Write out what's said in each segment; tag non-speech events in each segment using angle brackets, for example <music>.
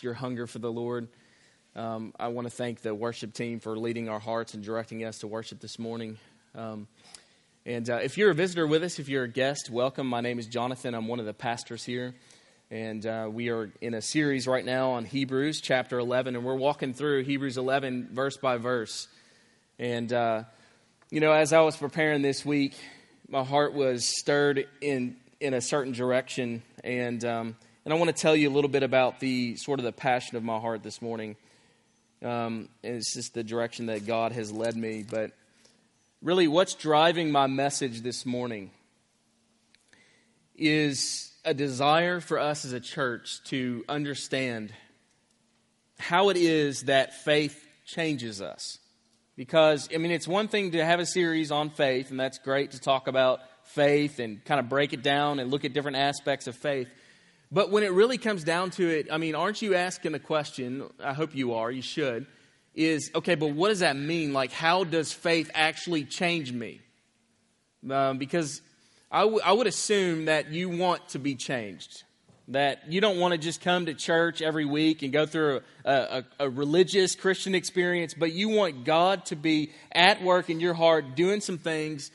your hunger for the Lord. Um, I want to thank the worship team for leading our hearts and directing us to worship this morning. Um, and uh, if you're a visitor with us, if you're a guest, welcome. My name is Jonathan. I'm one of the pastors here. And uh, we are in a series right now on Hebrews chapter 11, and we're walking through Hebrews 11 verse by verse. And, uh, you know, as I was preparing this week, my heart was stirred in, in a certain direction. And, um, and I want to tell you a little bit about the sort of the passion of my heart this morning. Um, it's just the direction that God has led me. But really, what's driving my message this morning is a desire for us as a church to understand how it is that faith changes us. Because, I mean, it's one thing to have a series on faith, and that's great to talk about faith and kind of break it down and look at different aspects of faith. But when it really comes down to it, I mean, aren't you asking the question? I hope you are, you should. Is okay, but what does that mean? Like, how does faith actually change me? Um, because I, w- I would assume that you want to be changed. That you don't want to just come to church every week and go through a, a, a religious Christian experience, but you want God to be at work in your heart, doing some things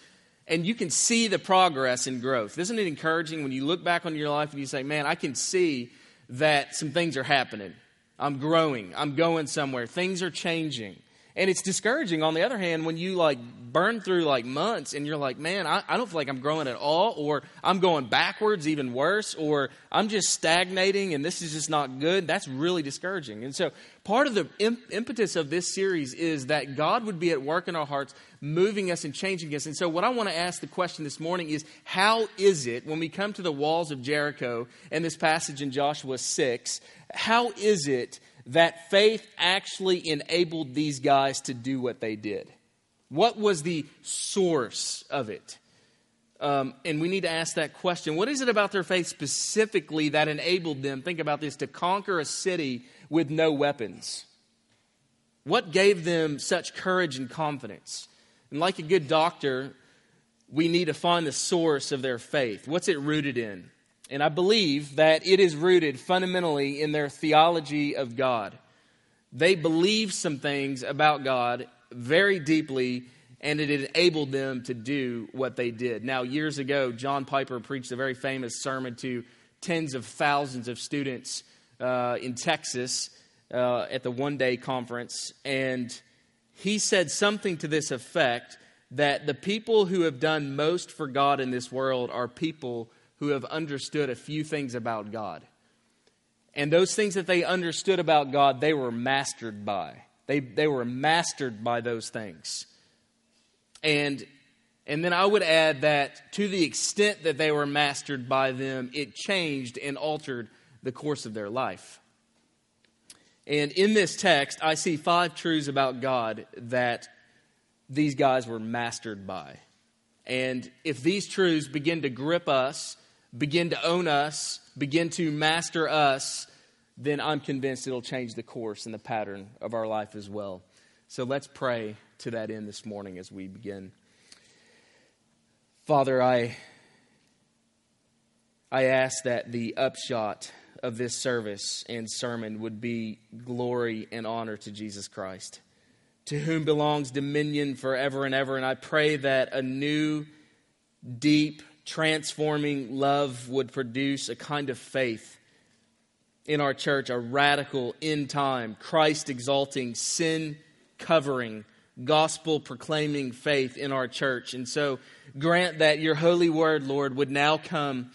and you can see the progress and growth. Isn't it encouraging when you look back on your life and you say, man, I can see that some things are happening. I'm growing. I'm going somewhere. Things are changing. And it's discouraging on the other hand when you like burn through like months and you're like, man, I, I, don't feel like I'm growing at all, or I'm going backwards, even worse, or I'm just stagnating and this is just not good. That's really discouraging. And so part of the imp- impetus of this series is that God would be at work in our hearts, moving us and changing us. And so what I want to ask the question this morning is how is it when we come to the walls of Jericho and this passage in Joshua 6, how is it that faith actually enabled these guys to do what they did? What was the source of it? Um, and we need to ask that question. What is it about their faith specifically that enabled them, think about this, to conquer a city with no weapons? What gave them such courage and confidence? And like a good doctor, we need to find the source of their faith. What's it rooted in? And I believe that it is rooted fundamentally in their theology of God. They believe some things about God very deeply, and it enabled them to do what they did. Now, years ago, John Piper preached a very famous sermon to tens of thousands of students uh, in Texas uh, at the one day conference, and he said something to this effect that the people who have done most for God in this world are people who have understood a few things about God. And those things that they understood about God, they were mastered by. They, they were mastered by those things. And, and then I would add that to the extent that they were mastered by them, it changed and altered the course of their life. And in this text, I see five truths about God that these guys were mastered by. And if these truths begin to grip us begin to own us, begin to master us, then I'm convinced it'll change the course and the pattern of our life as well. So let's pray to that end this morning as we begin. Father, I, I ask that the upshot of this service and sermon would be glory and honor to Jesus Christ, to whom belongs dominion forever and ever. And I pray that a new, deep, transforming love would produce a kind of faith in our church, a radical, in time, Christ exalting, sin covering, gospel proclaiming faith in our church. And so grant that your holy word, Lord, would now come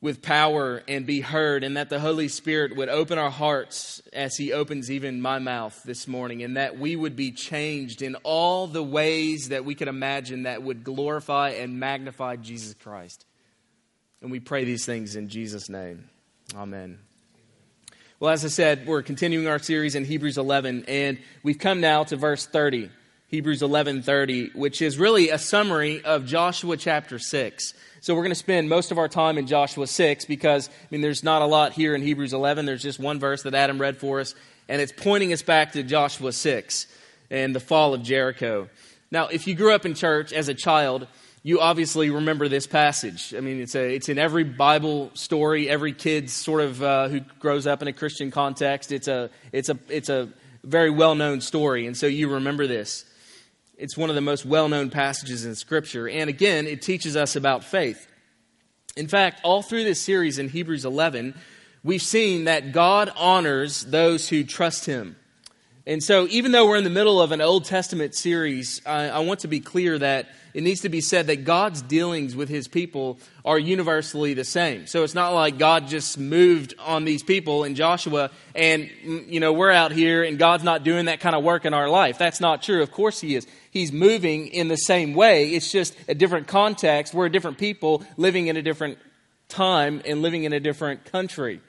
with power and be heard, and that the Holy Spirit would open our hearts as He opens even my mouth this morning, and that we would be changed in all the ways that we could imagine that would glorify and magnify Jesus Christ. And we pray these things in Jesus' name. Amen. Well, as I said, we're continuing our series in Hebrews 11, and we've come now to verse 30. Hebrews 11:30, which is really a summary of Joshua chapter 6. So we're going to spend most of our time in Joshua 6 because I mean there's not a lot here in Hebrews 11. There's just one verse that Adam read for us and it's pointing us back to Joshua 6 and the fall of Jericho. Now, if you grew up in church as a child, you obviously remember this passage. I mean, it's, a, it's in every Bible story, every kid sort of uh, who grows up in a Christian context. It's a, it's a, it's a very well known story, and so you remember this. It's one of the most well known passages in Scripture. And again, it teaches us about faith. In fact, all through this series in Hebrews 11, we've seen that God honors those who trust Him. And so, even though we're in the middle of an Old Testament series, I, I, want to be clear that it needs to be said that God's dealings with his people are universally the same. So, it's not like God just moved on these people in Joshua and, mm, you know, we're out here and God's not doing that kind of work in our life. That's not true. Of course, he is. He's moving in the same way. It's just a different context. We're different people living in a different time and living in a different country.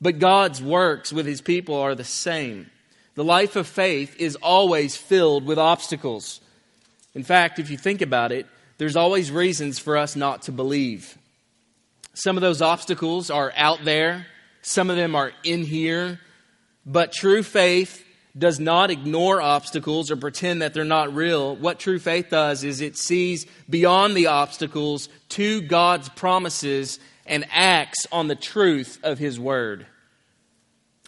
But God's works with his people are the same. The life of faith is always filled with obstacles. In fact, if you think about it, there's always reasons for us not to believe. Some of those obstacles are out there, some of them are in here, but true faith does not ignore obstacles or pretend that they're not real. What true faith does is it sees beyond the obstacles to God's promises and acts on the truth of His Word.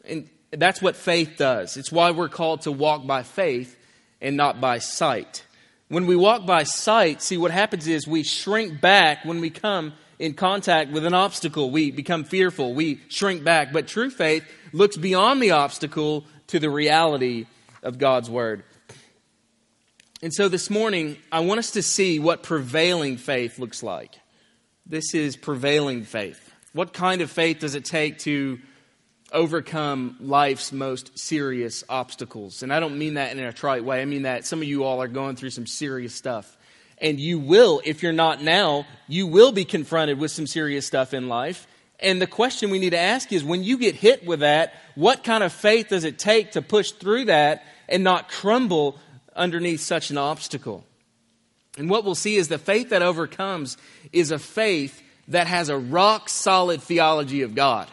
And that's what faith does. It's why we're called to walk by faith and not by sight. When we walk by sight, see what happens is we shrink back when we come in contact with an obstacle. We become fearful, we shrink back. But true faith looks beyond the obstacle to the reality of God's Word. And so this morning, I want us to see what prevailing faith looks like. This is prevailing faith. What kind of faith does it take to overcome life's most serious obstacles. And I don't mean that in a trite way. I mean that some of you all are going through some serious stuff. And you will, if you're not now, you will be confronted with some serious stuff in life. And the question we need to ask is when you get hit with that, what kind of faith does it take to push through that and not crumble underneath such an obstacle? And what we'll see is the faith that overcomes is a faith that has a rock solid theology of God.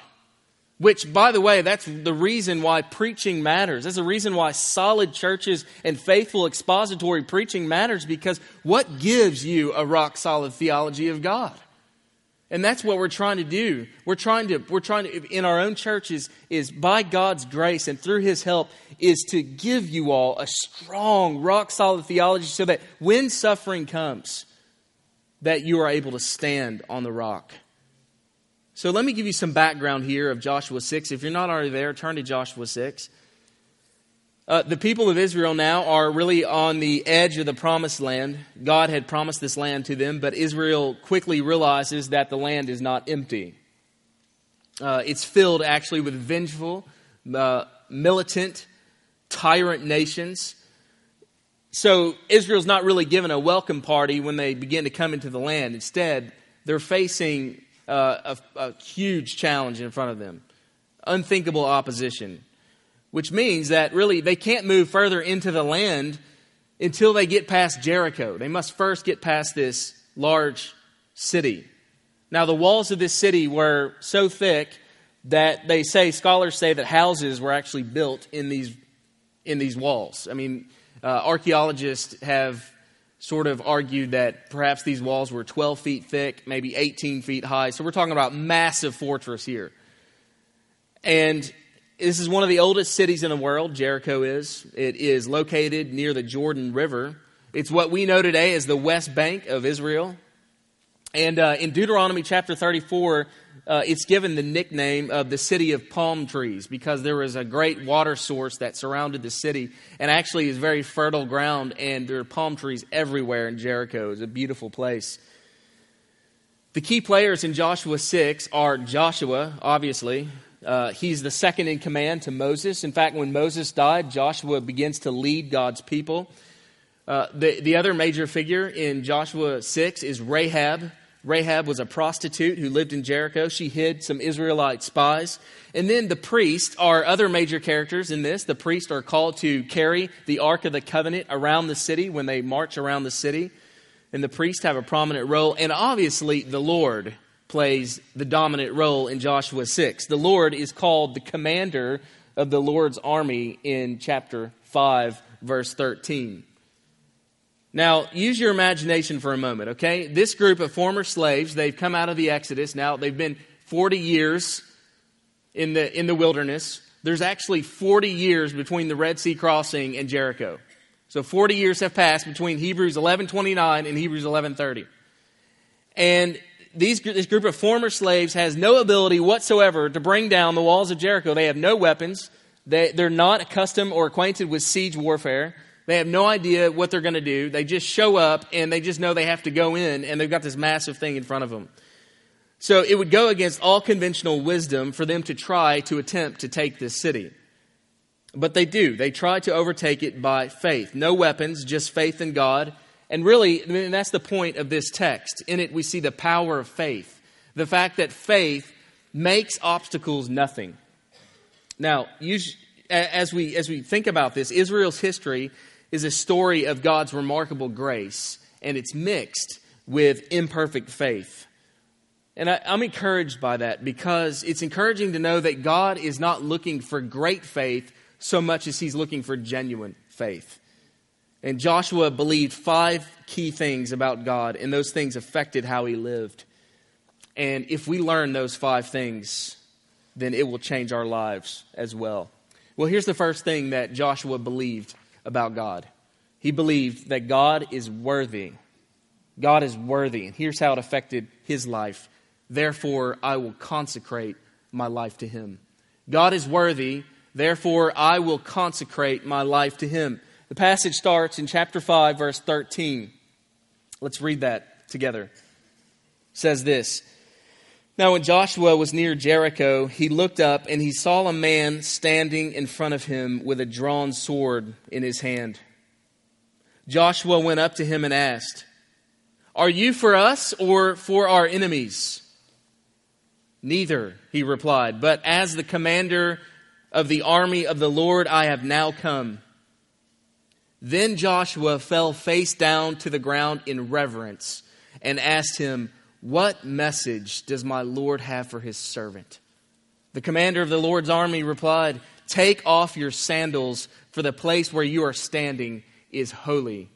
Which, by the way, that's the reason why preaching matters. That's the reason why solid churches and faithful expository preaching matters because what gives you a rock solid theology of God? And that's what we're trying to do. We're trying to, we're trying to, in our own churches, is by God's grace and through His help, is to give you all a strong, rock solid theology so that when suffering comes, that you are able to stand on the rock. So let me give you some background here of Joshua 6. If you're not already there, turn to Joshua 6. Uh, the people of Israel now are really on the edge of the promised land. God had promised this land to them, but Israel quickly realizes that the land is not empty. Uh, it's filled actually with vengeful, uh, militant, tyrant nations. So Israel's not really given a welcome party when they begin to come into the land. Instead, they're facing uh, a, a huge challenge in front of them unthinkable opposition, which means that really they can't move further into the land until they get past Jericho. They must first get past this large city. Now, the walls of this city were so thick that they say, scholars say that houses were actually built in these, in these walls. I mean, uh, archaeologists have sort of argued that perhaps these walls were 12 feet thick, maybe 18 feet high. So we're talking about massive fortress here. And this is one of the oldest cities in the world, Jericho is. It is located near the Jordan River. It's what we know today as the West Bank of Israel. And uh, in Deuteronomy chapter 34, uh, it's given the nickname of the city of palm trees because there was a great water source that surrounded the city and actually is very fertile ground, and there are palm trees everywhere in Jericho. It's a beautiful place. The key players in Joshua 6 are Joshua, obviously. Uh, he's the second in command to Moses. In fact, when Moses died, Joshua begins to lead God's people. Uh, the, the other major figure in Joshua 6 is Rahab. Rahab was a prostitute who lived in Jericho. She hid some Israelite spies. And then the priests are other major characters in this. The priests are called to carry the Ark of the Covenant around the city when they march around the city. And the priests have a prominent role. And obviously, the Lord plays the dominant role in Joshua 6. The Lord is called the commander of the Lord's army in chapter 5, verse 13. Now, use your imagination for a moment, okay? This group of former slaves, they've come out of the Exodus. Now, they've been 40 years in the, in the wilderness. There's actually 40 years between the Red Sea crossing and Jericho. So 40 years have passed between Hebrews 11:29 and Hebrews 11:30. And these, this group of former slaves has no ability whatsoever to bring down the walls of Jericho. They have no weapons. They, they're not accustomed or acquainted with siege warfare. They have no idea what they're going to do. They just show up and they just know they have to go in, and they've got this massive thing in front of them. So it would go against all conventional wisdom for them to try to attempt to take this city. But they do. They try to overtake it by faith. No weapons, just faith in God. And really, mean, that's the point of this text. In it, we see the power of faith. The fact that faith makes obstacles nothing. Now, as we, as we think about this, Israel's history is a story of God's remarkable grace, and it's mixed with imperfect faith. And I, am encouraged by that because it's encouraging to know that God is not looking for great faith so much as he's looking for genuine faith. And Joshua believed five key things about God, and those things affected how he lived. And if we learn those five things, then it will change our lives as well. Well, here's the first thing that Joshua believed about God. He believed that God is worthy. God is worthy. And here's how it affected his life. Therefore, I will consecrate my life to him. God is worthy. Therefore, I will consecrate my life to him. The passage starts in chapter 5, verse 13. Let's read that together. It says this Now, when Joshua was near Jericho, he looked up and he saw a man standing in front of him with a drawn sword in his hand. Joshua went up to him and asked, Are you for us or for our enemies? Neither, he replied, but as the commander of the army of the Lord I have now come. Then Joshua fell face down to the ground in reverence and asked him, What message does my Lord have for his servant? The commander of the Lord's army replied, Take off your sandals, for the place where you are standing is holy.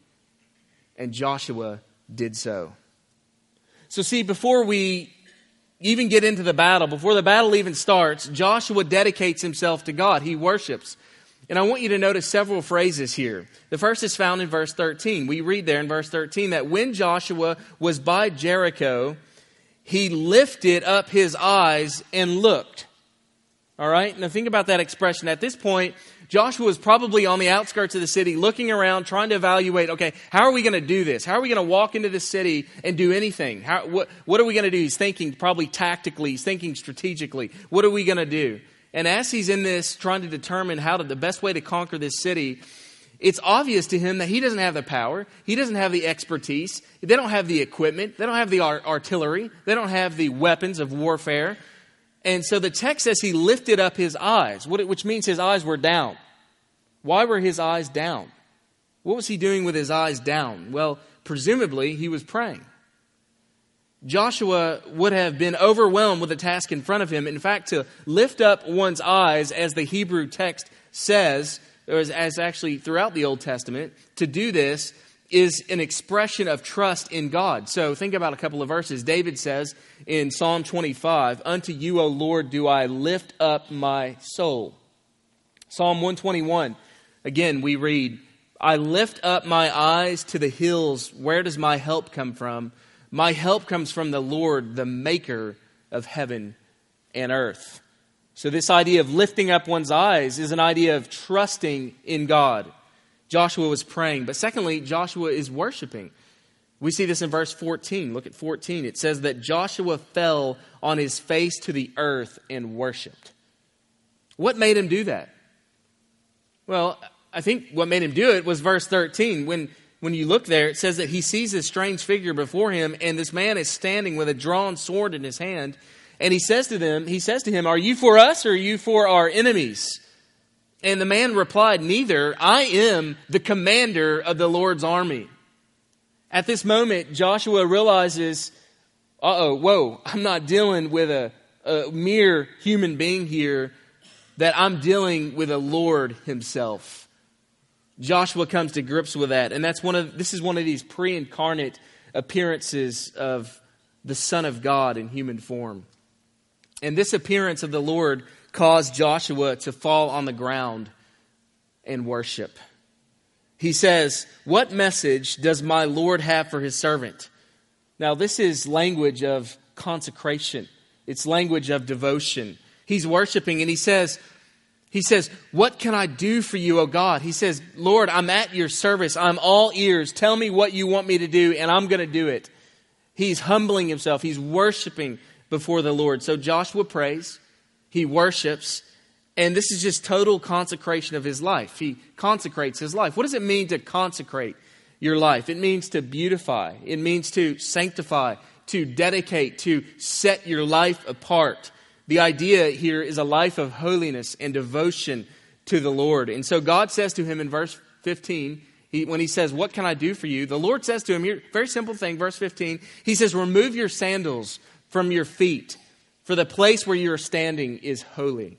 And Joshua did so. So, see, before we even get into the battle, before the battle even starts, Joshua dedicates himself to God. He worships. And I want you to notice several phrases here. The first is found in verse 13. We read there in verse 13 that when Joshua was by Jericho, he lifted up his eyes and looked. All right? Now think about that expression. At this point, Joshua was probably on the outskirts of the city looking around, trying to evaluate okay, how are we going to do this? How are we going to walk into the city and do anything? How, what, what are we going to do? He's thinking probably tactically, he's thinking strategically. What are we going to do? And as he's in this, trying to determine how to, the best way to conquer this city, it's obvious to him that he doesn't have the power. He doesn't have the expertise. They don't have the equipment. They don't have the artillery. They don't have the weapons of warfare. And so the text says he lifted up his eyes, which means his eyes were down. Why were his eyes down? What was he doing with his eyes down? Well, presumably he was praying. Joshua would have been overwhelmed with the task in front of him. In fact, to lift up one's eyes, as the Hebrew text says, or as, as actually throughout the Old Testament, to do this is an expression of trust in God. So think about a couple of verses. David says in Psalm 25, Unto you, O Lord, do I lift up my soul. Psalm 121, again, we read, I lift up my eyes to the hills. Where does my help come from? My help comes from the Lord, the maker of heaven and earth. So, this idea of lifting up one's eyes is an idea of trusting in God. Joshua was praying. But secondly, Joshua is worshiping. We see this in verse 14. Look at 14. It says that Joshua fell on his face to the earth and worshiped. What made him do that? Well, I think what made him do it was verse 13. When, when you look there, it says that he sees this strange figure before him, and this man is standing with a drawn sword in his hand. And he says to them, he says to him, Are you for us or are you for our enemies? And the man replied, Neither. I am the commander of the Lord's army. At this moment, Joshua realizes, uh oh, whoa, I'm not dealing with a, a mere human being here, that I'm dealing with a Lord himself. Joshua comes to grips with that, and that's one of this is one of these pre-incarnate appearances of the Son of God in human form. And this appearance of the Lord caused Joshua to fall on the ground and worship. He says, What message does my Lord have for his servant? Now, this is language of consecration, it's language of devotion. He's worshiping and he says, he says, What can I do for you, O God? He says, Lord, I'm at your service. I'm all ears. Tell me what you want me to do, and I'm going to do it. He's humbling himself. He's worshiping before the Lord. So Joshua prays, he worships, and this is just total consecration of his life. He consecrates his life. What does it mean to consecrate your life? It means to beautify, it means to sanctify, to dedicate, to set your life apart. The idea here is a life of holiness and devotion to the Lord. And so God says to him in verse 15, he, when he says, What can I do for you? The Lord says to him, here, very simple thing, verse 15, he says, Remove your sandals from your feet, for the place where you are standing is holy.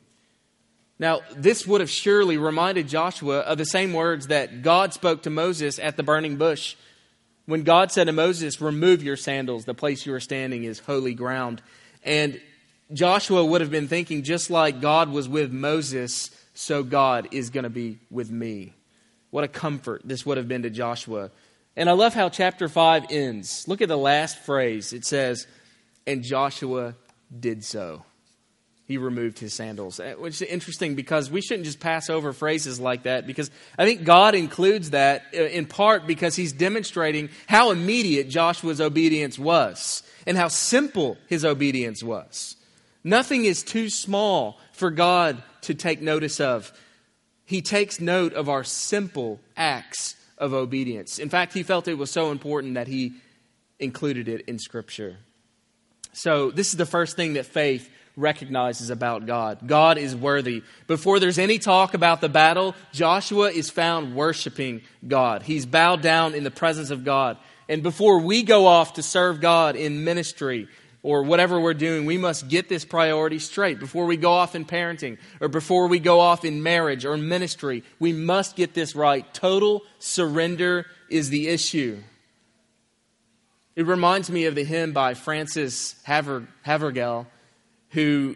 Now, this would have surely reminded Joshua of the same words that God spoke to Moses at the burning bush. When God said to Moses, Remove your sandals, the place you are standing is holy ground. And Joshua would have been thinking, just like God was with Moses, so God is going to be with me. What a comfort this would have been to Joshua. And I love how chapter 5 ends. Look at the last phrase. It says, And Joshua did so. He removed his sandals, uh, which is interesting because we shouldn't just pass over phrases like that because I think God includes that uh, in part because he's demonstrating how immediate Joshua's obedience was and how simple his obedience was. Nothing is too small for God to take notice of. He takes note of our simple acts of obedience. In fact, he felt it was so important that he included it in Scripture. So, this is the first thing that faith recognizes about God. God is worthy. Before there's any talk about the battle, Joshua is found worshiping God. He's bowed down in the presence of God. And before we go off to serve God in ministry, or whatever we're doing, we must get this priority straight. Before we go off in parenting or before we go off in marriage or ministry, we must get this right. Total surrender is the issue. It reminds me of the hymn by Frances Haver, Havergal, who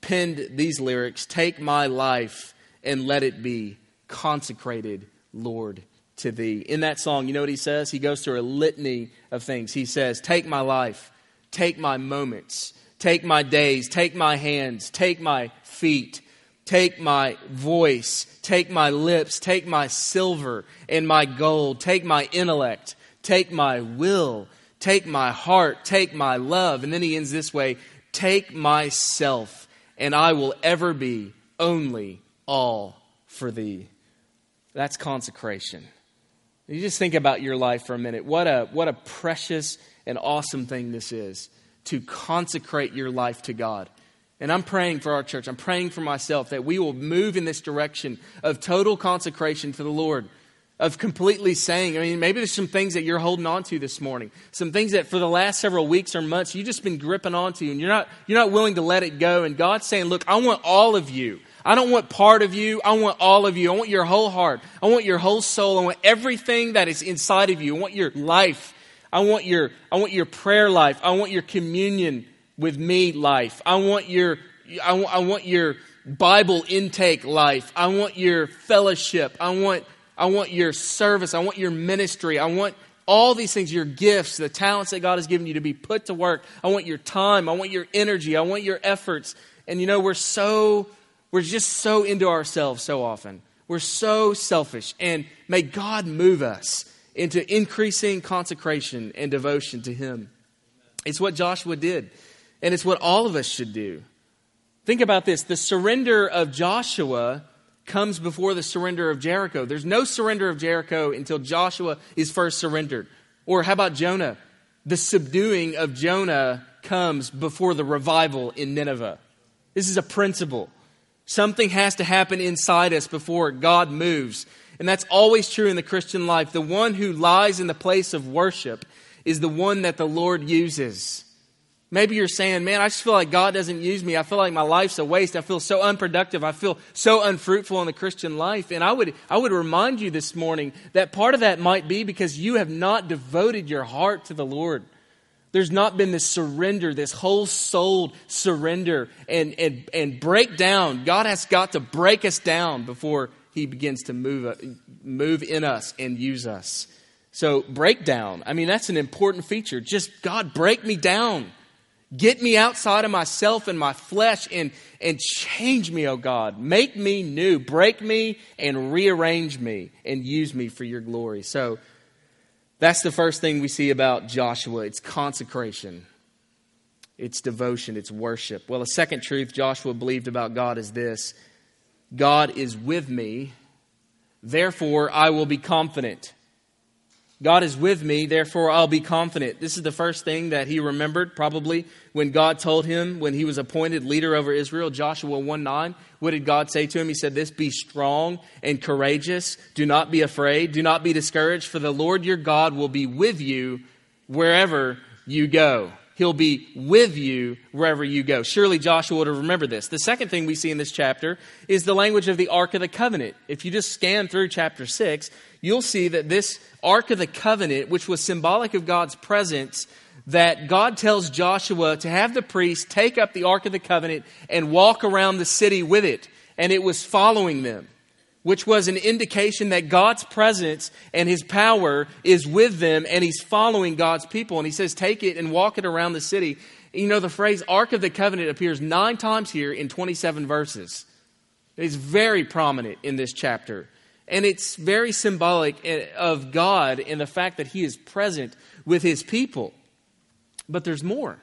penned these lyrics Take my life and let it be consecrated, Lord, to thee. In that song, you know what he says? He goes through a litany of things. He says, Take my life Take my moments, take my days, take my hands, take my feet, take my voice, take my lips, take my silver and my gold, take my intellect, take my will, take my heart, take my love. And then he ends this way take myself, and I will ever be only all for thee. That's consecration. You just think about your life for a minute. What a, what a precious and awesome thing this is to consecrate your life to God. And I'm praying for our church. I'm praying for myself that we will move in this direction of total consecration to the Lord, of completely saying, I mean, maybe there's some things that you're holding on to this morning, some things that for the last several weeks or months you've just been gripping onto, and you're not, you're not willing to let it go. And God's saying, Look, I want all of you. I don't want part of you. I want all of you. I want your whole heart. I want your whole soul. I want everything that is inside of you. I want your life. I want your, I want your prayer life. I want your communion with me life. I want your, I want, want your Bible intake life. I want your fellowship. I want, I want your service. I want your ministry. I want all these things, your gifts, the talents that God has given you to be put to work. I want your time. I want your energy. I want your efforts. And you know, we're so, we're just so into ourselves so often. We're so selfish. And may God move us into increasing consecration and devotion to Him. It's what Joshua did, and it's what all of us should do. Think about this the surrender of Joshua comes before the surrender of Jericho. There's no surrender of Jericho until Joshua is first surrendered. Or how about Jonah? The subduing of Jonah comes before the revival in Nineveh. This is a principle. Something has to happen inside us before God moves. And that's always true in the Christian life. The one who lies in the place of worship is the one that the Lord uses. Maybe you're saying, man, I just feel like God doesn't use me. I feel like my life's a waste. I feel so unproductive. I feel so unfruitful in the Christian life. And I would, I would remind you this morning that part of that might be because you have not devoted your heart to the Lord. There's not been this surrender, this whole souled surrender and, and, and break down. God has got to break us down before He begins to move, uh, move in us and use us. So, breakdown, I mean, that's an important feature. Just, God, break me down. Get me outside of myself and my flesh and, and change me, oh God. Make me new. Break me and rearrange me and use me for your glory. So that's the first thing we see about Joshua it's consecration, it's devotion, it's worship. Well, the second truth Joshua believed about God is this God is with me, therefore I will be confident. God is with me, therefore I'll be confident. This is the first thing that he remembered, probably, when God told him when he was appointed leader over Israel, Joshua 1 9. What did God say to him? He said, This be strong and courageous. Do not be afraid. Do not be discouraged, for the Lord your God will be with you wherever you go. He'll be with you wherever you go. Surely Joshua would have remembered this. The second thing we see in this chapter is the language of the Ark of the Covenant. If you just scan through chapter 6, you'll see that this Ark of the Covenant, which was symbolic of God's presence, that God tells Joshua to have the priest take up the Ark of the Covenant and walk around the city with it. And it was following them which was an indication that God's presence and his power is with them and he's following God's people. And he says, Take it and walk it around the city. You know, the phrase Ark of the Covenant appears nine times here in 27 verses. It's very prominent in this chapter. And it's very symbolic eh, of God in the fact that he is present with his people. But there's more.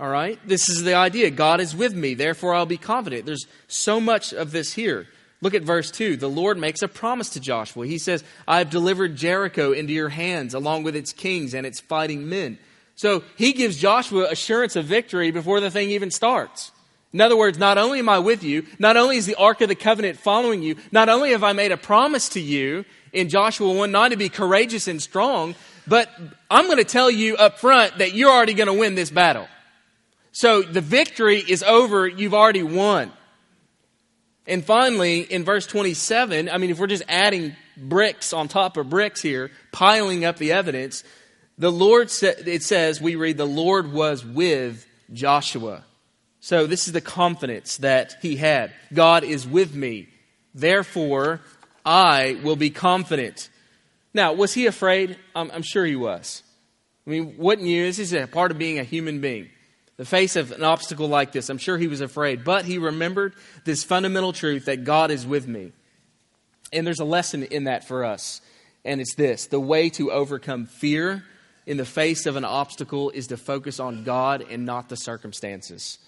All right? This is the idea. God is with me, therefore I'll be confident. There's so much of this here. Look at verse 2. The Lord makes a promise to Joshua. He says, I have delivered Jericho into your hands, along with its kings and its fighting men. So he gives Joshua assurance of victory before the thing even starts. In other words, not only am I with you, not only is the Ark of the Covenant following you, not only have I made a promise to you in Joshua 1 9 to be courageous and strong, but I'm going to tell you up front that you're already going to win this battle. So the victory is over, you've already won. And finally, in verse 27, I mean, if we're just adding bricks on top of bricks here, piling up the evidence, the Lord, said, it says, we read, the Lord was with Joshua. So this is the confidence that he had. God is with me. Therefore, I will be confident. Now, was he afraid? I'm, I'm sure he was. I mean, wouldn't you? This is a part of being a human being the face of an obstacle like this. I'm sure he was afraid, but he remembered this fundamental truth that God is with me. And there's a lesson in that for us. And it's this the way to overcome fear in the face of an obstacle is to focus on God and not the circumstances.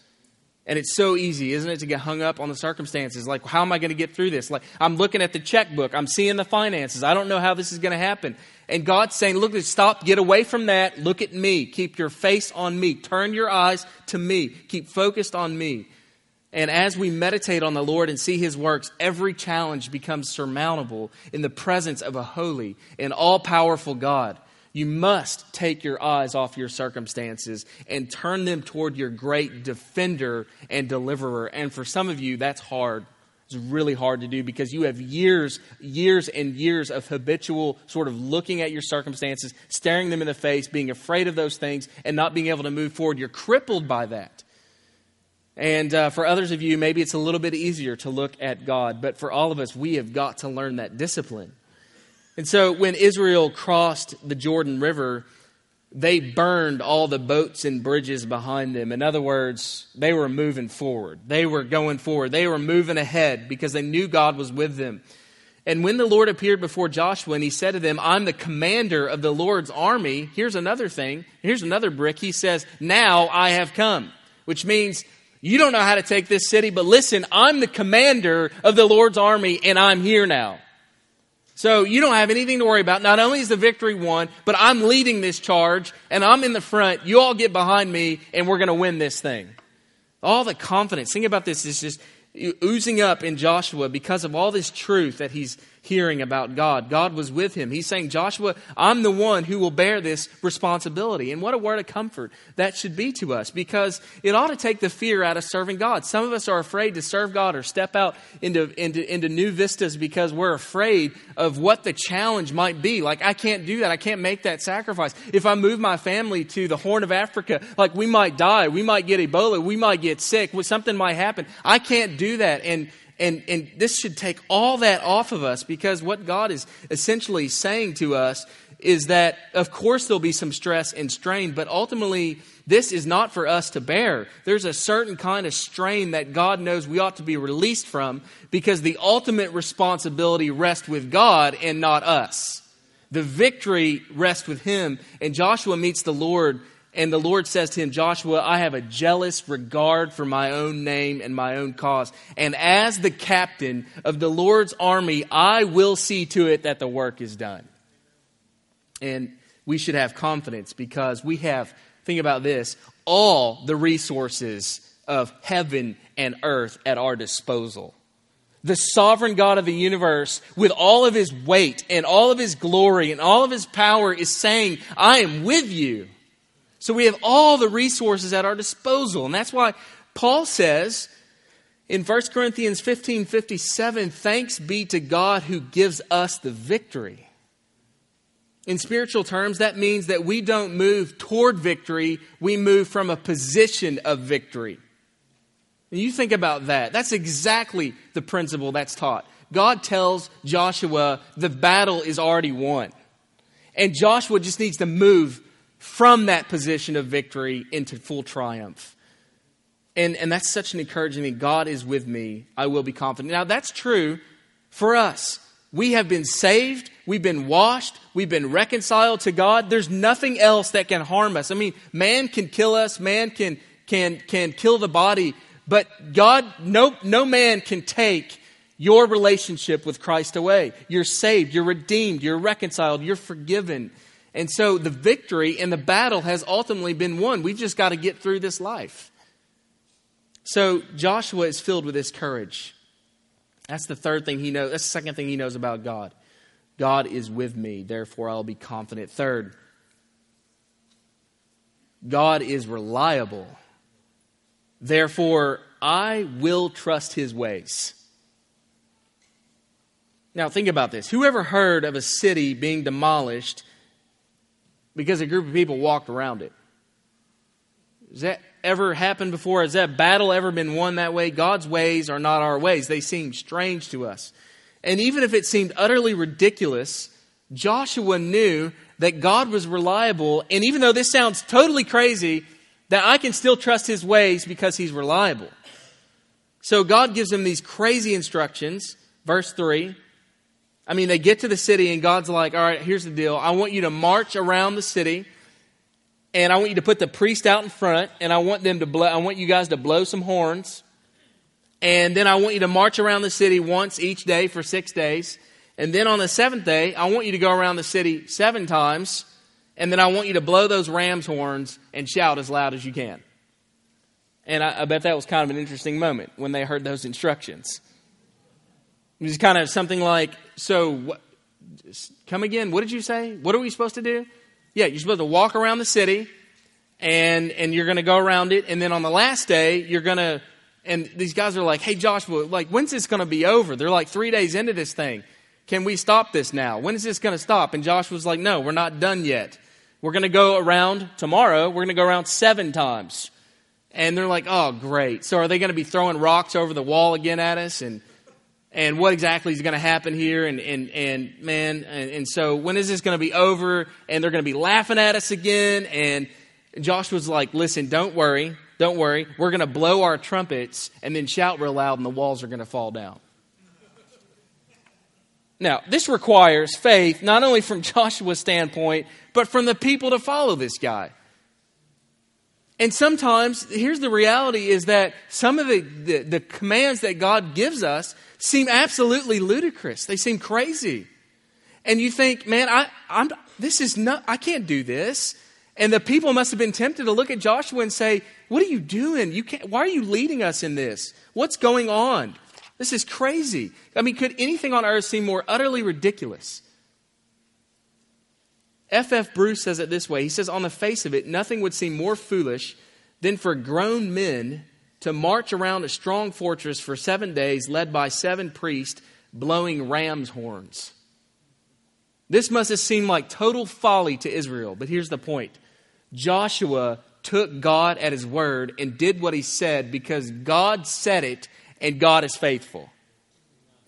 And it's so easy, isn't it, to get hung up on the circumstances? Like, how am I going to get through this? Like, I'm looking at the checkbook, I'm seeing the finances, I don't know how this is going to happen. And God's saying, look, stop, get away from that. Look at me. Keep your face on me. Turn your eyes to me. Keep focused on me. And as we meditate on the Lord and see His works, every challenge becomes surmountable in the presence of a holy and all powerful God. You must take your eyes off your circumstances and turn them toward your great defender and deliverer. And for some of you, that's hard. It's really hard to do because you have years, years and years of habitual sort of looking at your circumstances, staring them in the face, being afraid of those things, and not being able to move forward. You're crippled by that. And uh, for others of you, maybe it's a little bit easier to look at God. But for all of us, we have got to learn that discipline. And so when Israel crossed the Jordan River, they burned all the boats and bridges behind them. In other words, they were moving forward. They were going forward. They were moving ahead because they knew God was with them. And when the Lord appeared before Joshua and he said to them, I'm the commander of the Lord's army, here's another thing. Here's another brick. He says, Now I have come, which means you don't know how to take this city, but listen, I'm the commander of the Lord's army and I'm here now. So you don't have anything to worry about. Not only is the victory won, but I'm leading this charge and I'm in the front. You all get behind me and we're going to win this thing. All the confidence. Think about this. Is just oozing up in Joshua because of all this truth that he's hearing about God. God was with him. He's saying, Joshua, I'm the one who will bear this responsibility. And what a word of comfort that should be to us because it ought to take the fear out of serving God. Some of us are afraid to serve God or step out into, into, into new vistas because we're afraid of what the challenge might be. Like, I can't do that. I can't make that sacrifice. If I move my family to the Horn of Africa, like, we might die. We might get Ebola. We might get sick. Something might happen. I can't do that. And, and, and this should take all that off of us because what God is essentially saying to us is that, of course, there'll be some stress and strain, but ultimately, this is not for us to bear. There's a certain kind of strain that God knows we ought to be released from because the ultimate responsibility rests with God and not us. The victory rests with Him, and Joshua meets the Lord and the Lord says to him, Joshua, I have a jealous regard for my own name and my own cause. And as the captain of the Lord's army, I will see to it that the work is done. And we should have confidence because we have, think about this, all the resources of heaven and earth at our disposal. The sovereign God of the universe, with all of his weight and all of his glory and all of his power, is saying, I am with you. So we have all the resources at our disposal. And that's why Paul says in 1 Corinthians 15 57, thanks be to God who gives us the victory. In spiritual terms, that means that we don't move toward victory, we move from a position of victory. And you think about that. That's exactly the principle that's taught. God tells Joshua the battle is already won. And Joshua just needs to move from that position of victory into full triumph. And, and that's such an encouragement. God is with me. I will be confident. Now, that's true for us. We have been saved. We've been washed. We've been reconciled to God. There's nothing else that can harm us. I mean, man can kill us. Man can, can, can kill the body. But God, no, no man can take your relationship with Christ away. You're saved. You're redeemed. You're reconciled. You're forgiven. And so the victory and the battle has ultimately been won. We've just got to get through this life. So Joshua is filled with this courage. That's the third thing he knows. That's the second thing he knows about God. God is with me, therefore I'll be confident. Third, God is reliable. Therefore, I will trust his ways. Now, think about this. Whoever heard of a city being demolished because a group of people walked around it. Has that ever happened before? Has that battle ever been won that way? God's ways are not our ways. They seem strange to us. And even if it seemed utterly ridiculous, Joshua knew that God was reliable. And even though this sounds totally crazy, that I can still trust his ways because he's reliable. So God gives him these crazy instructions. Verse 3 I mean, they get to the city, and God's like, all right, here's the deal. I want you to march around the city, and I want you to put the priest out in front, and I want them to blow, I want you guys to blow some horns. And then I want you to march around the city once each day for six days. And then on the seventh day, I want you to go around the city seven times. And then I want you to blow those ram's horns and shout as loud as you can. And I, I bet that was kind of an interesting moment when they heard those instructions. It was kind of something like, so what, come again. What did you say? What are we supposed to do? Yeah, you're supposed to walk around the city and, and you're going to go around it. And then on the last day, you're going to, and these guys are like, hey, Joshua, like, when's this going to be over? They're like three days into this thing. Can we stop this now? When is this going to stop? And Joshua's like, no, we're not done yet. We're going to go around tomorrow. We're going to go around seven times. And they're like, oh, great. So are they going to be throwing rocks over the wall again at us? And and what exactly is going to happen here and, and, and man and, and so when is this going to be over? And they're going to be laughing at us again and joshua's like listen don't worry don't worry. We're going to blow our trumpets and then shout real loud and the walls are going to fall down. Now this requires faith not only from <laughs> joshua's standpoint but from the people to follow this guy and sometimes here's the reality is that some of the, the, the commands that god gives us seem absolutely ludicrous. They seem crazy. And you think, man, I, I'm, this is not, I can't do this. And the people must have been tempted to look at Joshua and say, What are you doing? You can't, why are you leading us in this? What's going on? This is crazy. I mean, could anything on earth seem more utterly ridiculous? F.F. Bruce says it this way He says, On the face of it, nothing would seem more foolish than for grown men to march around a strong fortress for seven days, led by seven priests blowing ram's horns. This must have seemed like total folly to Israel, but here's the point Joshua took God at his word and did what he said because God said it and God is faithful.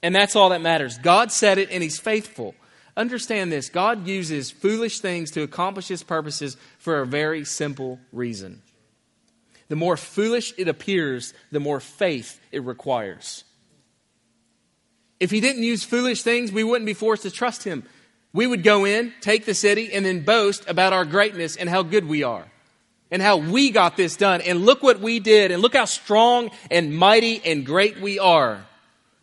And that's all that matters. God said it and he's faithful. Understand this God uses foolish things to accomplish his purposes for a very simple reason. The more foolish it appears, the more faith it requires. If he didn't use foolish things, we wouldn't be forced to trust him. We would go in, take the city, and then boast about our greatness and how good we are and how we got this done. And look what we did, and look how strong and mighty and great we are.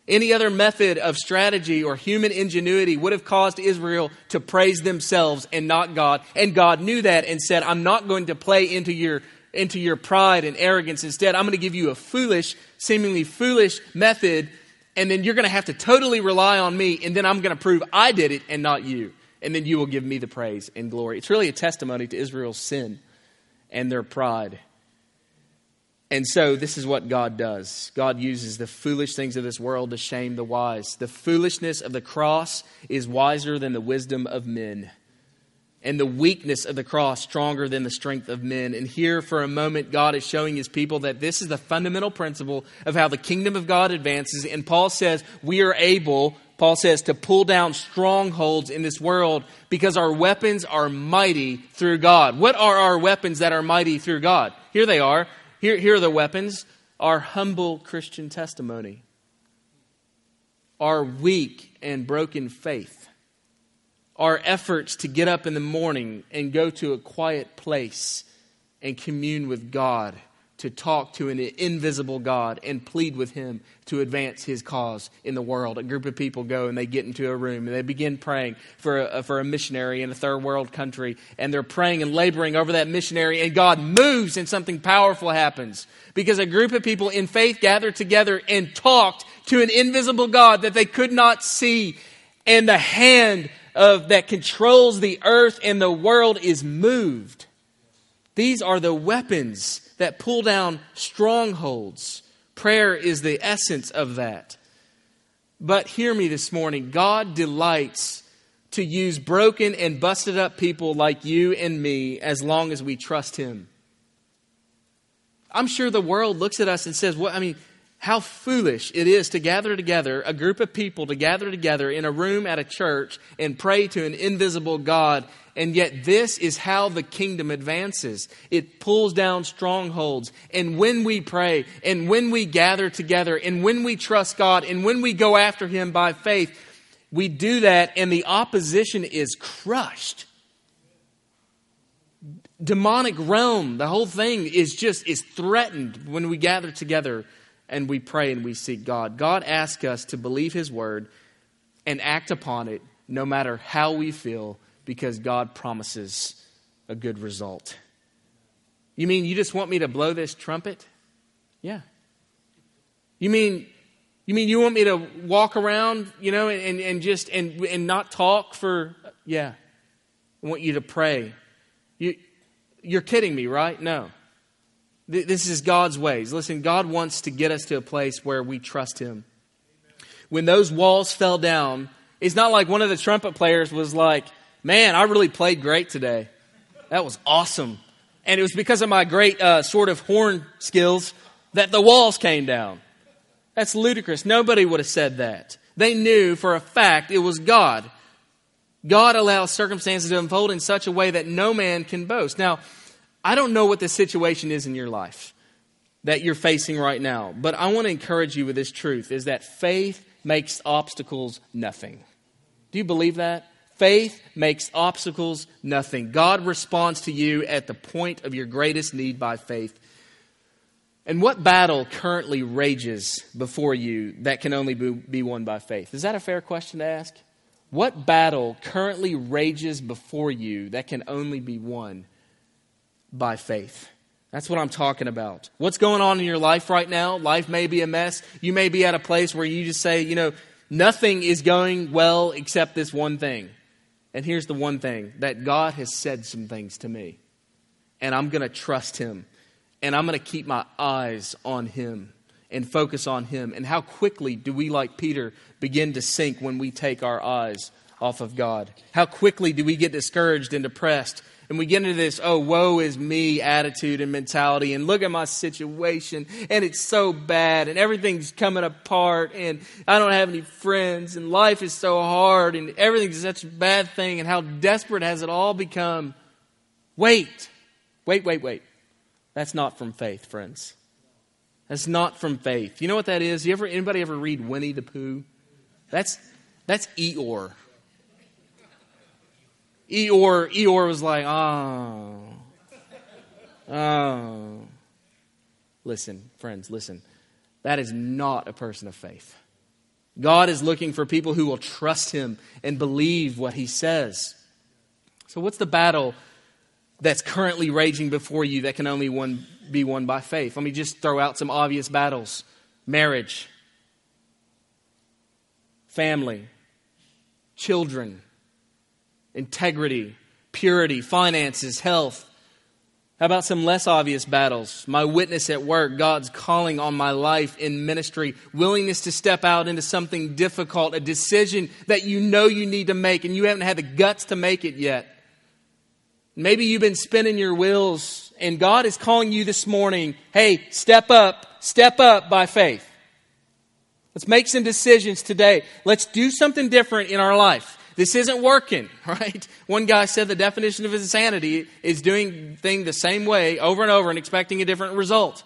Any other method of strategy or human ingenuity would have caused Israel to praise themselves and not God. And God knew that and said, I'm not going to play into your, into your pride and arrogance. Instead, I'm going to give you a foolish, seemingly foolish method. And then you're going to have to totally rely on me. And then I'm going to prove I did it and not you. And then you will give me the praise and glory. It's really a testimony to Israel's sin and their pride. And so, this is what God does God uses the foolish things of this world to shame the wise. The foolishness of the cross is wiser than the wisdom of men, and the weakness of the cross stronger than the strength of men. And here, for a moment, God is showing his people that this is the fundamental principle of how the kingdom of God advances. And Paul says, We are able, Paul says, to pull down strongholds in this world because our weapons are mighty through God. What are our weapons that are mighty through God? Here they are here, here are the weapons. Our humble Christian testimony, our weak and broken faith, our efforts to get up in the morning and go to a quiet place and commune with God to talk to an invisible God and plead with Him to advance His cause in the world. A group of people go and they get into a room and they begin praying for a, for a missionary in a third world country. And they're praying and laboring over that missionary, and God moves and something powerful happens. Because a group of people in faith gathered together and talked to an invisible God that they could not see. And the hand of, that controls the earth and the world is moved. These are the weapons that pull down strongholds. Prayer is the essence of that. But hear me this morning God delights to use broken and busted up people like you and me as long as we trust Him. I'm sure the world looks at us and says, Well, I mean, how foolish it is to gather together, a group of people to gather together in a room at a church and pray to an invisible God. And yet, this is how the kingdom advances. It pulls down strongholds. And when we pray, and when we gather together, and when we trust God, and when we go after Him by faith, we do that, and the opposition is crushed. Demonic realm, the whole thing is just is threatened when we gather together and we pray and we seek God. God asks us to believe His word and act upon it no matter how we feel because God promises a good result. You mean you just want me to blow this trumpet? Yeah. You mean you mean you want me to walk around, you know, and, and just and and not talk for yeah. I want you to pray. You you're kidding me, right? No. This is God's ways. Listen, God wants to get us to a place where we trust Him. When those walls fell down, it's not like one of the trumpet players was like, Man, I really played great today. That was awesome. And it was because of my great uh, sort of horn skills that the walls came down. That's ludicrous. Nobody would have said that. They knew for a fact it was God. God allows circumstances to unfold in such a way that no man can boast. Now, I don't know what the situation is in your life that you're facing right now, but I want to encourage you with this truth is that faith makes obstacles nothing. Do you believe that? Faith makes obstacles nothing. God responds to you at the point of your greatest need by faith. And what battle currently rages before you that can only be won by faith? Is that a fair question to ask? What battle currently rages before you that can only be won by faith. That's what I'm talking about. What's going on in your life right now? Life may be a mess. You may be at a place where you just say, you know, nothing is going well except this one thing. And here's the one thing that God has said some things to me. And I'm going to trust Him. And I'm going to keep my eyes on Him and focus on Him. And how quickly do we, like Peter, begin to sink when we take our eyes off of God? How quickly do we get discouraged and depressed and we get into this, oh, woe is me attitude and mentality, and look at my situation, and it's so bad, and everything's coming apart, and I don't have any friends, and life is so hard, and everything's such a bad thing, and how desperate has it all become. Wait, wait, wait, wait. That's not from faith, friends. That's not from faith. You know what that is? You ever anybody ever read Winnie the Pooh? That's that's Eeyore. Eeyore, Eeyore was like, oh, oh. Listen, friends, listen. That is not a person of faith. God is looking for people who will trust Him and believe what He says. So, what's the battle that's currently raging before you that can only one, be won by faith? Let me just throw out some obvious battles marriage, family, children, integrity, purity, finances, health. How about some less obvious battles? My witness at work, God's calling on my life in ministry, willingness to step out into something difficult, a decision that you know you need to make and you haven't had the guts to make it yet. Maybe you've been spinning your wheels and God is calling you this morning, hey, step up, step up by faith. Let's make some decisions today. Let's do something different in our life. This isn't working, <laughs> right? One guy said the definition of insanity is doing things the same way over and over and expecting a different result.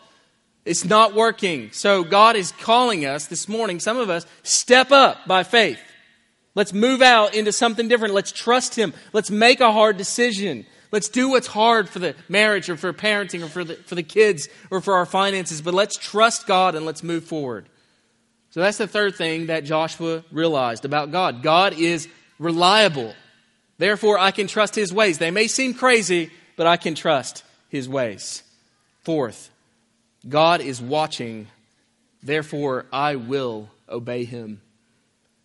It's not working. So God is calling us this morning, some of us, step up by faith. Let's move out into something different. Let's trust Him. Let's make a hard decision. Let's do what's hard for the marriage or for parenting or for the, for the kids or for our finances, but let's trust God and let's move forward. So that's the third thing that Joshua realized about God. God is reliable. Therefore, I can trust his ways. They may seem crazy, but I can trust his ways. Fourth, God is watching. Therefore, I will obey him.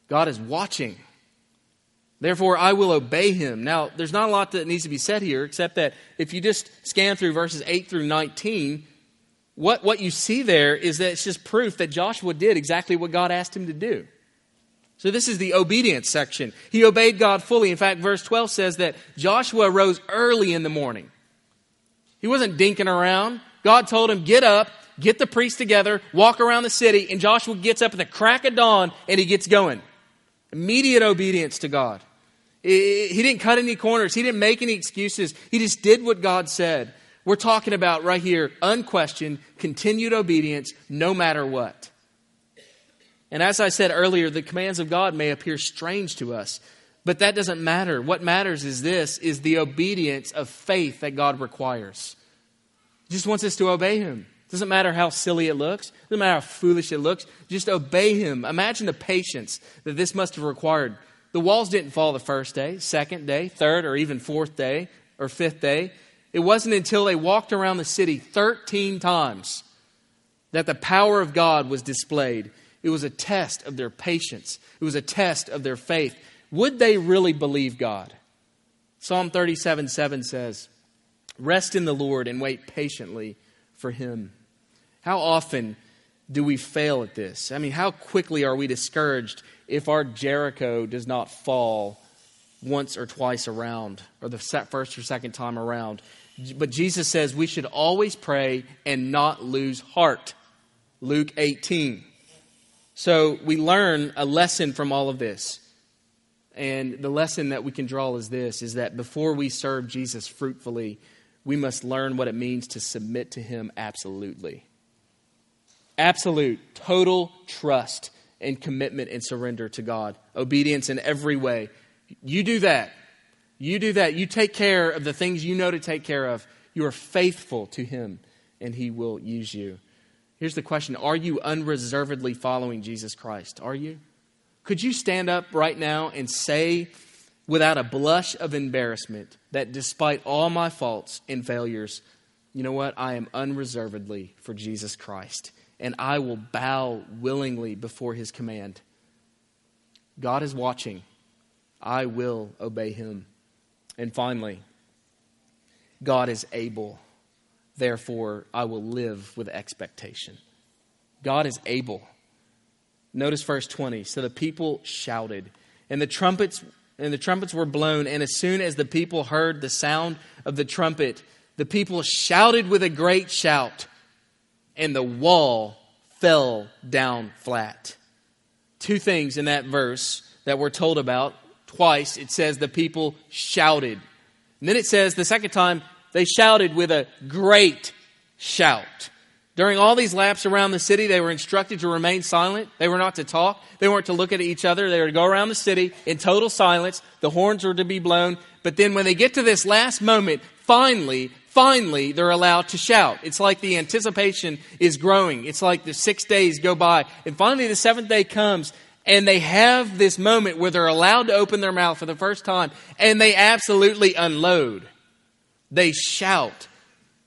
God is watching. Therefore, I will obey him. Now, there's not a lot that needs to be said here, except that if you just scan through verses 8 through 19, what, what you see there is that it's just proof that Joshua did exactly what God asked him to do. So, this is the obedience section. He obeyed God fully. In fact, verse 12 says that Joshua rose early in the morning. He wasn't dinking around. God told him, Get up, get the priests together, walk around the city. And Joshua gets up at the crack of dawn and he gets going. Immediate obedience to God. He didn't cut any corners, he didn't make any excuses. He just did what God said. We're talking about right here unquestioned, continued obedience no matter what. And as I said earlier, the commands of God may appear strange to us, but that doesn't matter. What matters is this is the obedience of faith that God requires. He just wants us to obey him. Doesn't matter how silly it looks, doesn't matter how foolish it looks, just obey him. Imagine the patience that this must have required. The walls didn't fall the first day, second day, third, or even fourth day, or fifth day. It wasn't until they walked around the city 13 times that the power of God was displayed it was a test of their patience, it was a test of their faith. Would they really believe God? Psalm 37 7 says, Rest in the Lord and wait patiently for Him. How often do we fail at this? I mean, how quickly are we discouraged if our Jericho does not fall once or twice around, or the first or second time around? But Jesus says we should always pray and not lose heart. Luke 18. So we learn a lesson from all of this. And the lesson that we can draw is this is that before we serve Jesus fruitfully, we must learn what it means to submit to him absolutely. Absolute, total trust and commitment and surrender to God. Obedience in every way. You do that. You do that. You take care of the things you know to take care of. You are faithful to him, and he will use you. Here's the question Are you unreservedly following Jesus Christ? Are you? Could you stand up right now and say without a blush of embarrassment that despite all my faults and failures, you know what? I am unreservedly for Jesus Christ, and I will bow willingly before his command. God is watching. I will obey him. And finally, God is able. Therefore, I will live with expectation. God is able. Notice verse 20. So the people shouted, and the trumpets and the trumpets were blown, and as soon as the people heard the sound of the trumpet, the people shouted with a great shout, and the wall fell down flat. Two things in that verse that we're told about. Twice it says the people shouted. And then it says the second time they shouted with a great shout. During all these laps around the city, they were instructed to remain silent. They were not to talk. They weren't to look at each other. They were to go around the city in total silence. The horns were to be blown. But then when they get to this last moment, finally, finally, they're allowed to shout. It's like the anticipation is growing. It's like the six days go by. And finally, the seventh day comes, and they have this moment where they're allowed to open their mouth for the first time, and they absolutely unload. They shout.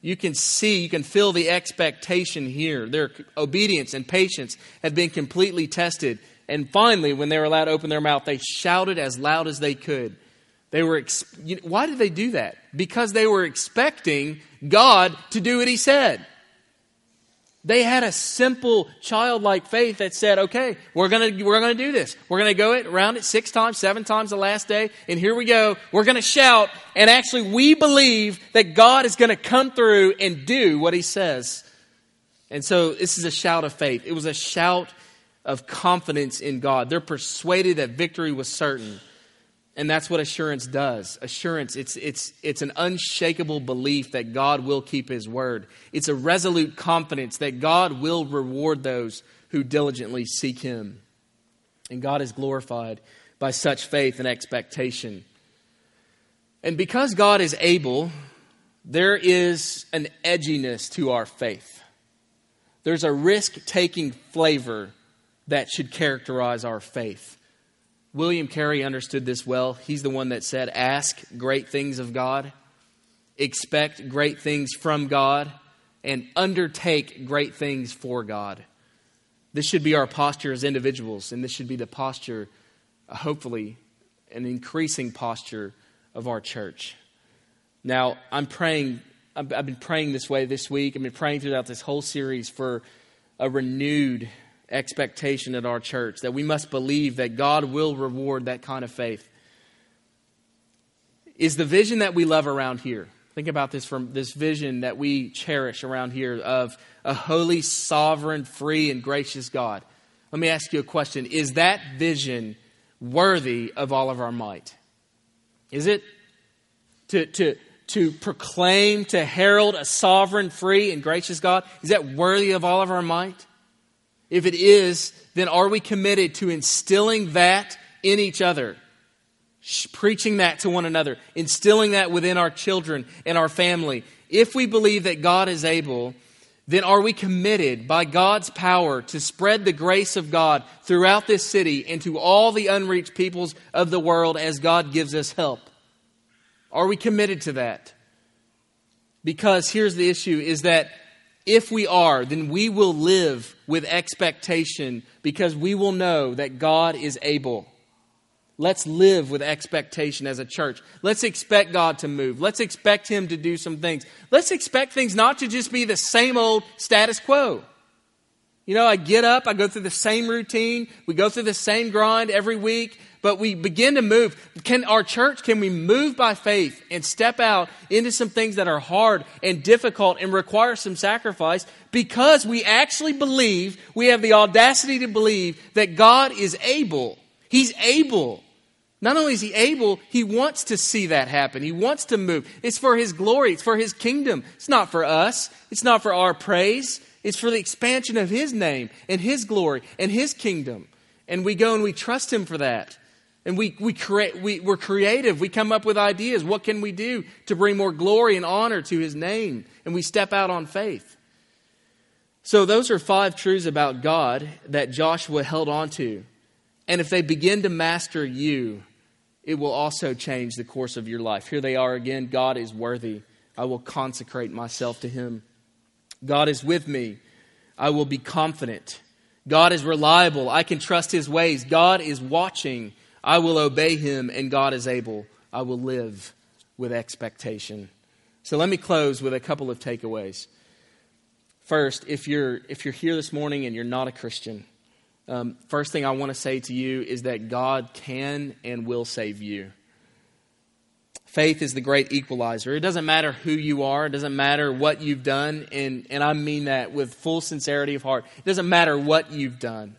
You can see, you can feel the expectation here. Their obedience and patience had been completely tested. And finally, when they were allowed to open their mouth, they shouted as loud as they could. They were, know, why did they do that? Because they were expecting God to do what He said. They had a simple childlike faith that said, okay, we're going to we're to do this. We're going to go it around it six times, seven times the last day, and here we go. We're going to shout, and actually we believe that God is going to come through and do what he says. And so this is a shout of faith. It was a shout of confidence in God. They're persuaded that victory was certain. And that's what assurance does. Assurance, it's, it's, it's an unshakable belief that God will keep his word. It's a resolute confidence that God will reward those who diligently seek him. And God is glorified by such faith and expectation. And because God is able, there is an edginess to our faith. There's a risk taking flavor that should characterize our faith. William Carey understood this well. He's the one that said, Ask great things of God, expect great things from God, and undertake great things for God. This should be our posture as individuals, and this should be the posture, uh, hopefully, an increasing posture of our church. Now, I'm praying, I've been praying this way this week. I've been praying throughout this whole series for a renewed expectation at our church, that we must believe that God will reward that kind of faith. Is the vision that we love around here? Think about this from this vision that we cherish around here of a holy, sovereign, free, and gracious God. Let me ask you a question. Is that vision worthy of all of our might? Is it? To, to, to proclaim, to herald a sovereign, free, and gracious God, is that worthy of all of our might? If it is, then are we committed to instilling that in each other? Preaching that to one another, instilling that within our children and our family. If we believe that God is able, then are we committed by God's power to spread the grace of God throughout this city and to all the unreached peoples of the world as God gives us help? Are we committed to that? Because here's the issue is that if we are, then we will live with expectation because we will know that God is able. Let's live with expectation as a church. Let's expect God to move. Let's expect Him to do some things. Let's expect things not to just be the same old status quo. You know, I get up, I go through the same routine, we go through the same grind every week, but we begin to move. Can our church, can we move by faith and step out into some things that are hard and difficult and require some sacrifice because we actually believe, we have the audacity to believe that God is able. He's able. Not only is he able, he wants to see that happen. He wants to move. It's for his glory, it's for his kingdom. It's not for us, it's not for our praise. It's for the expansion of his name and his glory and his kingdom. And we go and we trust him for that. And we, we create, we, we're creative. We come up with ideas. What can we do to bring more glory and honor to his name? And we step out on faith. So, those are five truths about God that Joshua held on to. And if they begin to master you, it will also change the course of your life. Here they are again God is worthy. I will consecrate myself to him. God is with me. I will be confident. God is reliable. I can trust his ways. God is watching. I will obey him, and God is able. I will live with expectation. So let me close with a couple of takeaways. First, if you're, if you're here this morning and you're not a Christian, um, first thing I want to say to you is that God can and will save you. Faith is the great equalizer. It doesn't matter who you are, it doesn't matter what you've done, and, and I mean that with full sincerity of heart. It doesn't matter what you've done.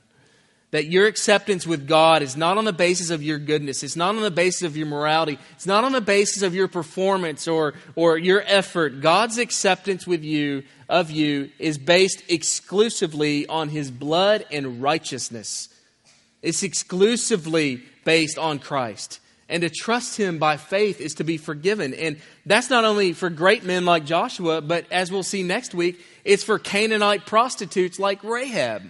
That your acceptance with God is not on the basis of your goodness, it's not on the basis of your morality, it's not on the basis of your performance or, or your effort. God's acceptance with you of you is based exclusively on his blood and righteousness. It's exclusively based on Christ. And to trust him by faith is to be forgiven. And that's not only for great men like Joshua, but as we'll see next week, it's for Canaanite prostitutes like Rahab.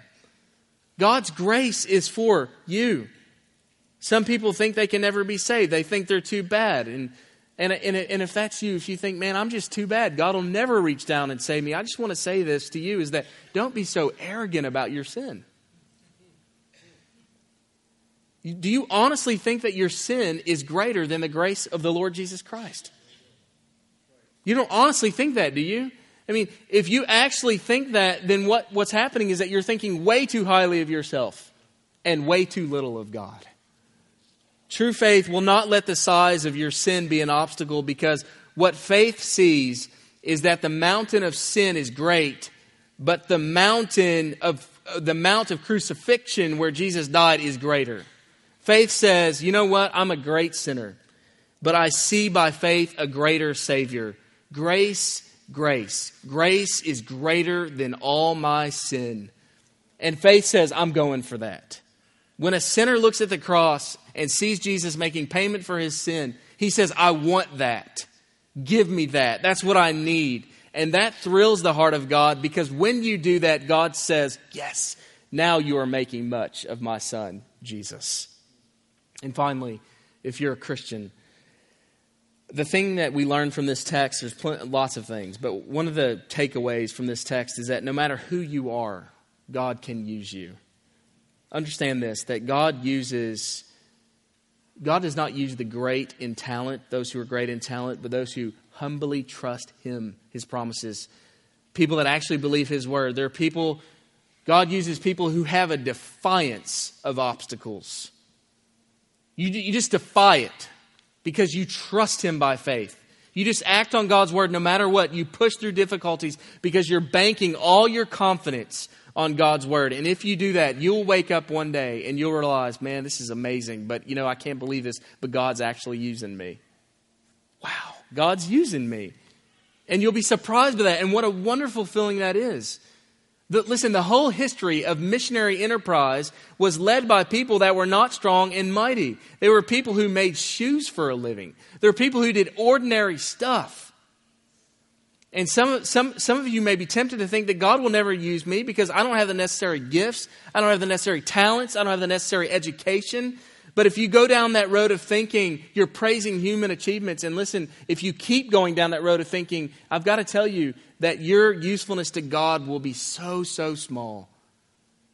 God's grace is for you. Some people think they can never be saved. They think they're too bad. And, and, and, and if that's you, if you think, man, I'm just too bad, God will never reach down and save me, I just want to say this to you is that don't be so arrogant about your sin. Do you honestly think that your sin is greater than the grace of the Lord Jesus Christ? You don't honestly think that, do you? I mean, if you actually think that, then what, what's happening is that you're thinking way too highly of yourself and way too little of God. True faith will not let the size of your sin be an obstacle because what faith sees is that the mountain of sin is great, but the mountain of the mount of crucifixion where Jesus died is greater. Faith says, you know what? I'm a great sinner, but I see by faith a greater Savior. Grace, grace. Grace is greater than all my sin. And faith says, I'm going for that. When a sinner looks at the cross and sees Jesus making payment for his sin, he says, I want that. Give me that. That's what I need. And that thrills the heart of God because when you do that, God says, Yes, now you are making much of my son, Jesus. And finally, if you're a Christian, the thing that we learn from this text, there's plenty, lots of things, but one of the takeaways from this text is that no matter who you are, God can use you. Understand this that God uses, God does not use the great in talent, those who are great in talent, but those who humbly trust Him, His promises. People that actually believe His word. There are people, God uses people who have a defiance of obstacles. You, you just defy it because you trust Him by faith. You just act on God's word no matter what. You push through difficulties because you're banking all your confidence on God's word. And if you do that, you'll wake up one day and you'll realize, man, this is amazing, but you know, I can't believe this, but God's actually using me. Wow, God's using me. And you'll be surprised by that. And what a wonderful feeling that is. The, listen, the whole history of missionary enterprise was led by people that were not strong and mighty. They were people who made shoes for a living. There were people who did ordinary stuff. And some, some, some of you may be tempted to think that God will never use me because I don't have the necessary gifts, I don't have the necessary talents, I don't have the necessary education. But if you go down that road of thinking, you're praising human achievements. And listen, if you keep going down that road of thinking, I've got to tell you that your usefulness to God will be so, so small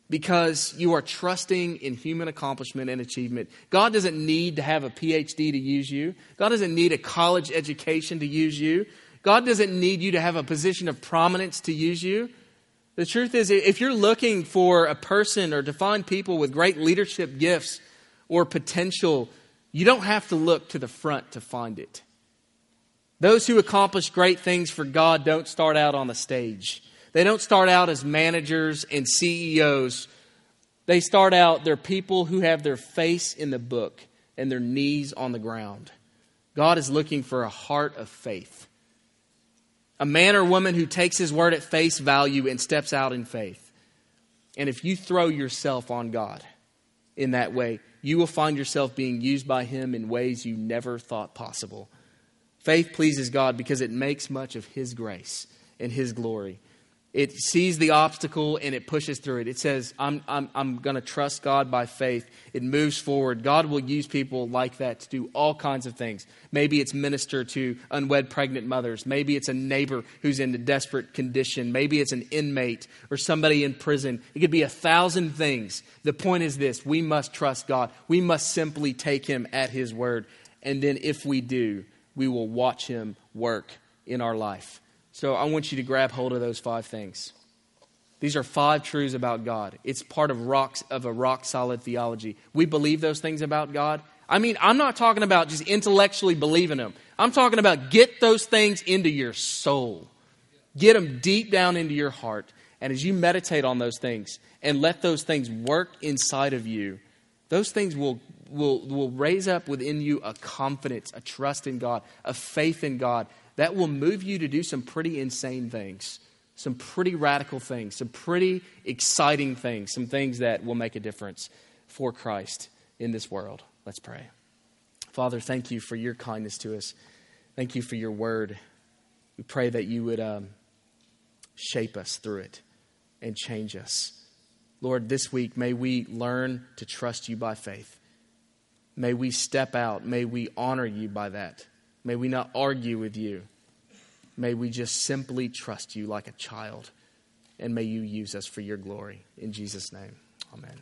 because you are trusting in human accomplishment and achievement. God doesn't need to have a PhD to use you, God doesn't need a college education to use you, God doesn't need you to have a position of prominence to use you. The truth is, if you're looking for a person or to find people with great leadership gifts, or potential, you don't have to look to the front to find it. Those who accomplish great things for God don't start out on the stage. They don't start out as managers and CEOs. They start out, they're people who have their face in the book and their knees on the ground. God is looking for a heart of faith. A man or woman who takes his word at face value and steps out in faith. And if you throw yourself on God in that way, you will find yourself being used by Him in ways you never thought possible. Faith pleases God because it makes much of His grace and His glory. It sees the obstacle and it pushes through it. It says, I'm, I'm, I'm going to trust God by faith. It moves forward. God will use people like that to do all kinds of things. Maybe it's minister to unwed pregnant mothers. Maybe it's a neighbor who's in a desperate condition. Maybe it's an inmate or somebody in prison. It could be a thousand things. The point is this we must trust God. We must simply take Him at His word. And then if we do, we will watch Him work in our life. So I want you to grab hold of those five things. These are five truths about God. It's part of rocks of a rock solid theology. We believe those things about God. I mean, I'm not talking about just intellectually believing them. I'm talking about get those things into your soul. Get them deep down into your heart. And as you meditate on those things and let those things work inside of you, those things will, will, will raise up within you a confidence, a trust in God, a faith in God that will move you to do some pretty insane things, some pretty radical things, some pretty exciting things, some things that will make a difference for Christ in this world. Let's pray. Father, thank you for your kindness to us. Thank you for your word. We pray that you would um, shape us through it and change us. Lord, this week, may we learn to trust you by faith. May we step out. May we honor you by that. May we not argue with you. May we just simply trust you like a child. And may you use us for your glory. In Jesus' name, amen.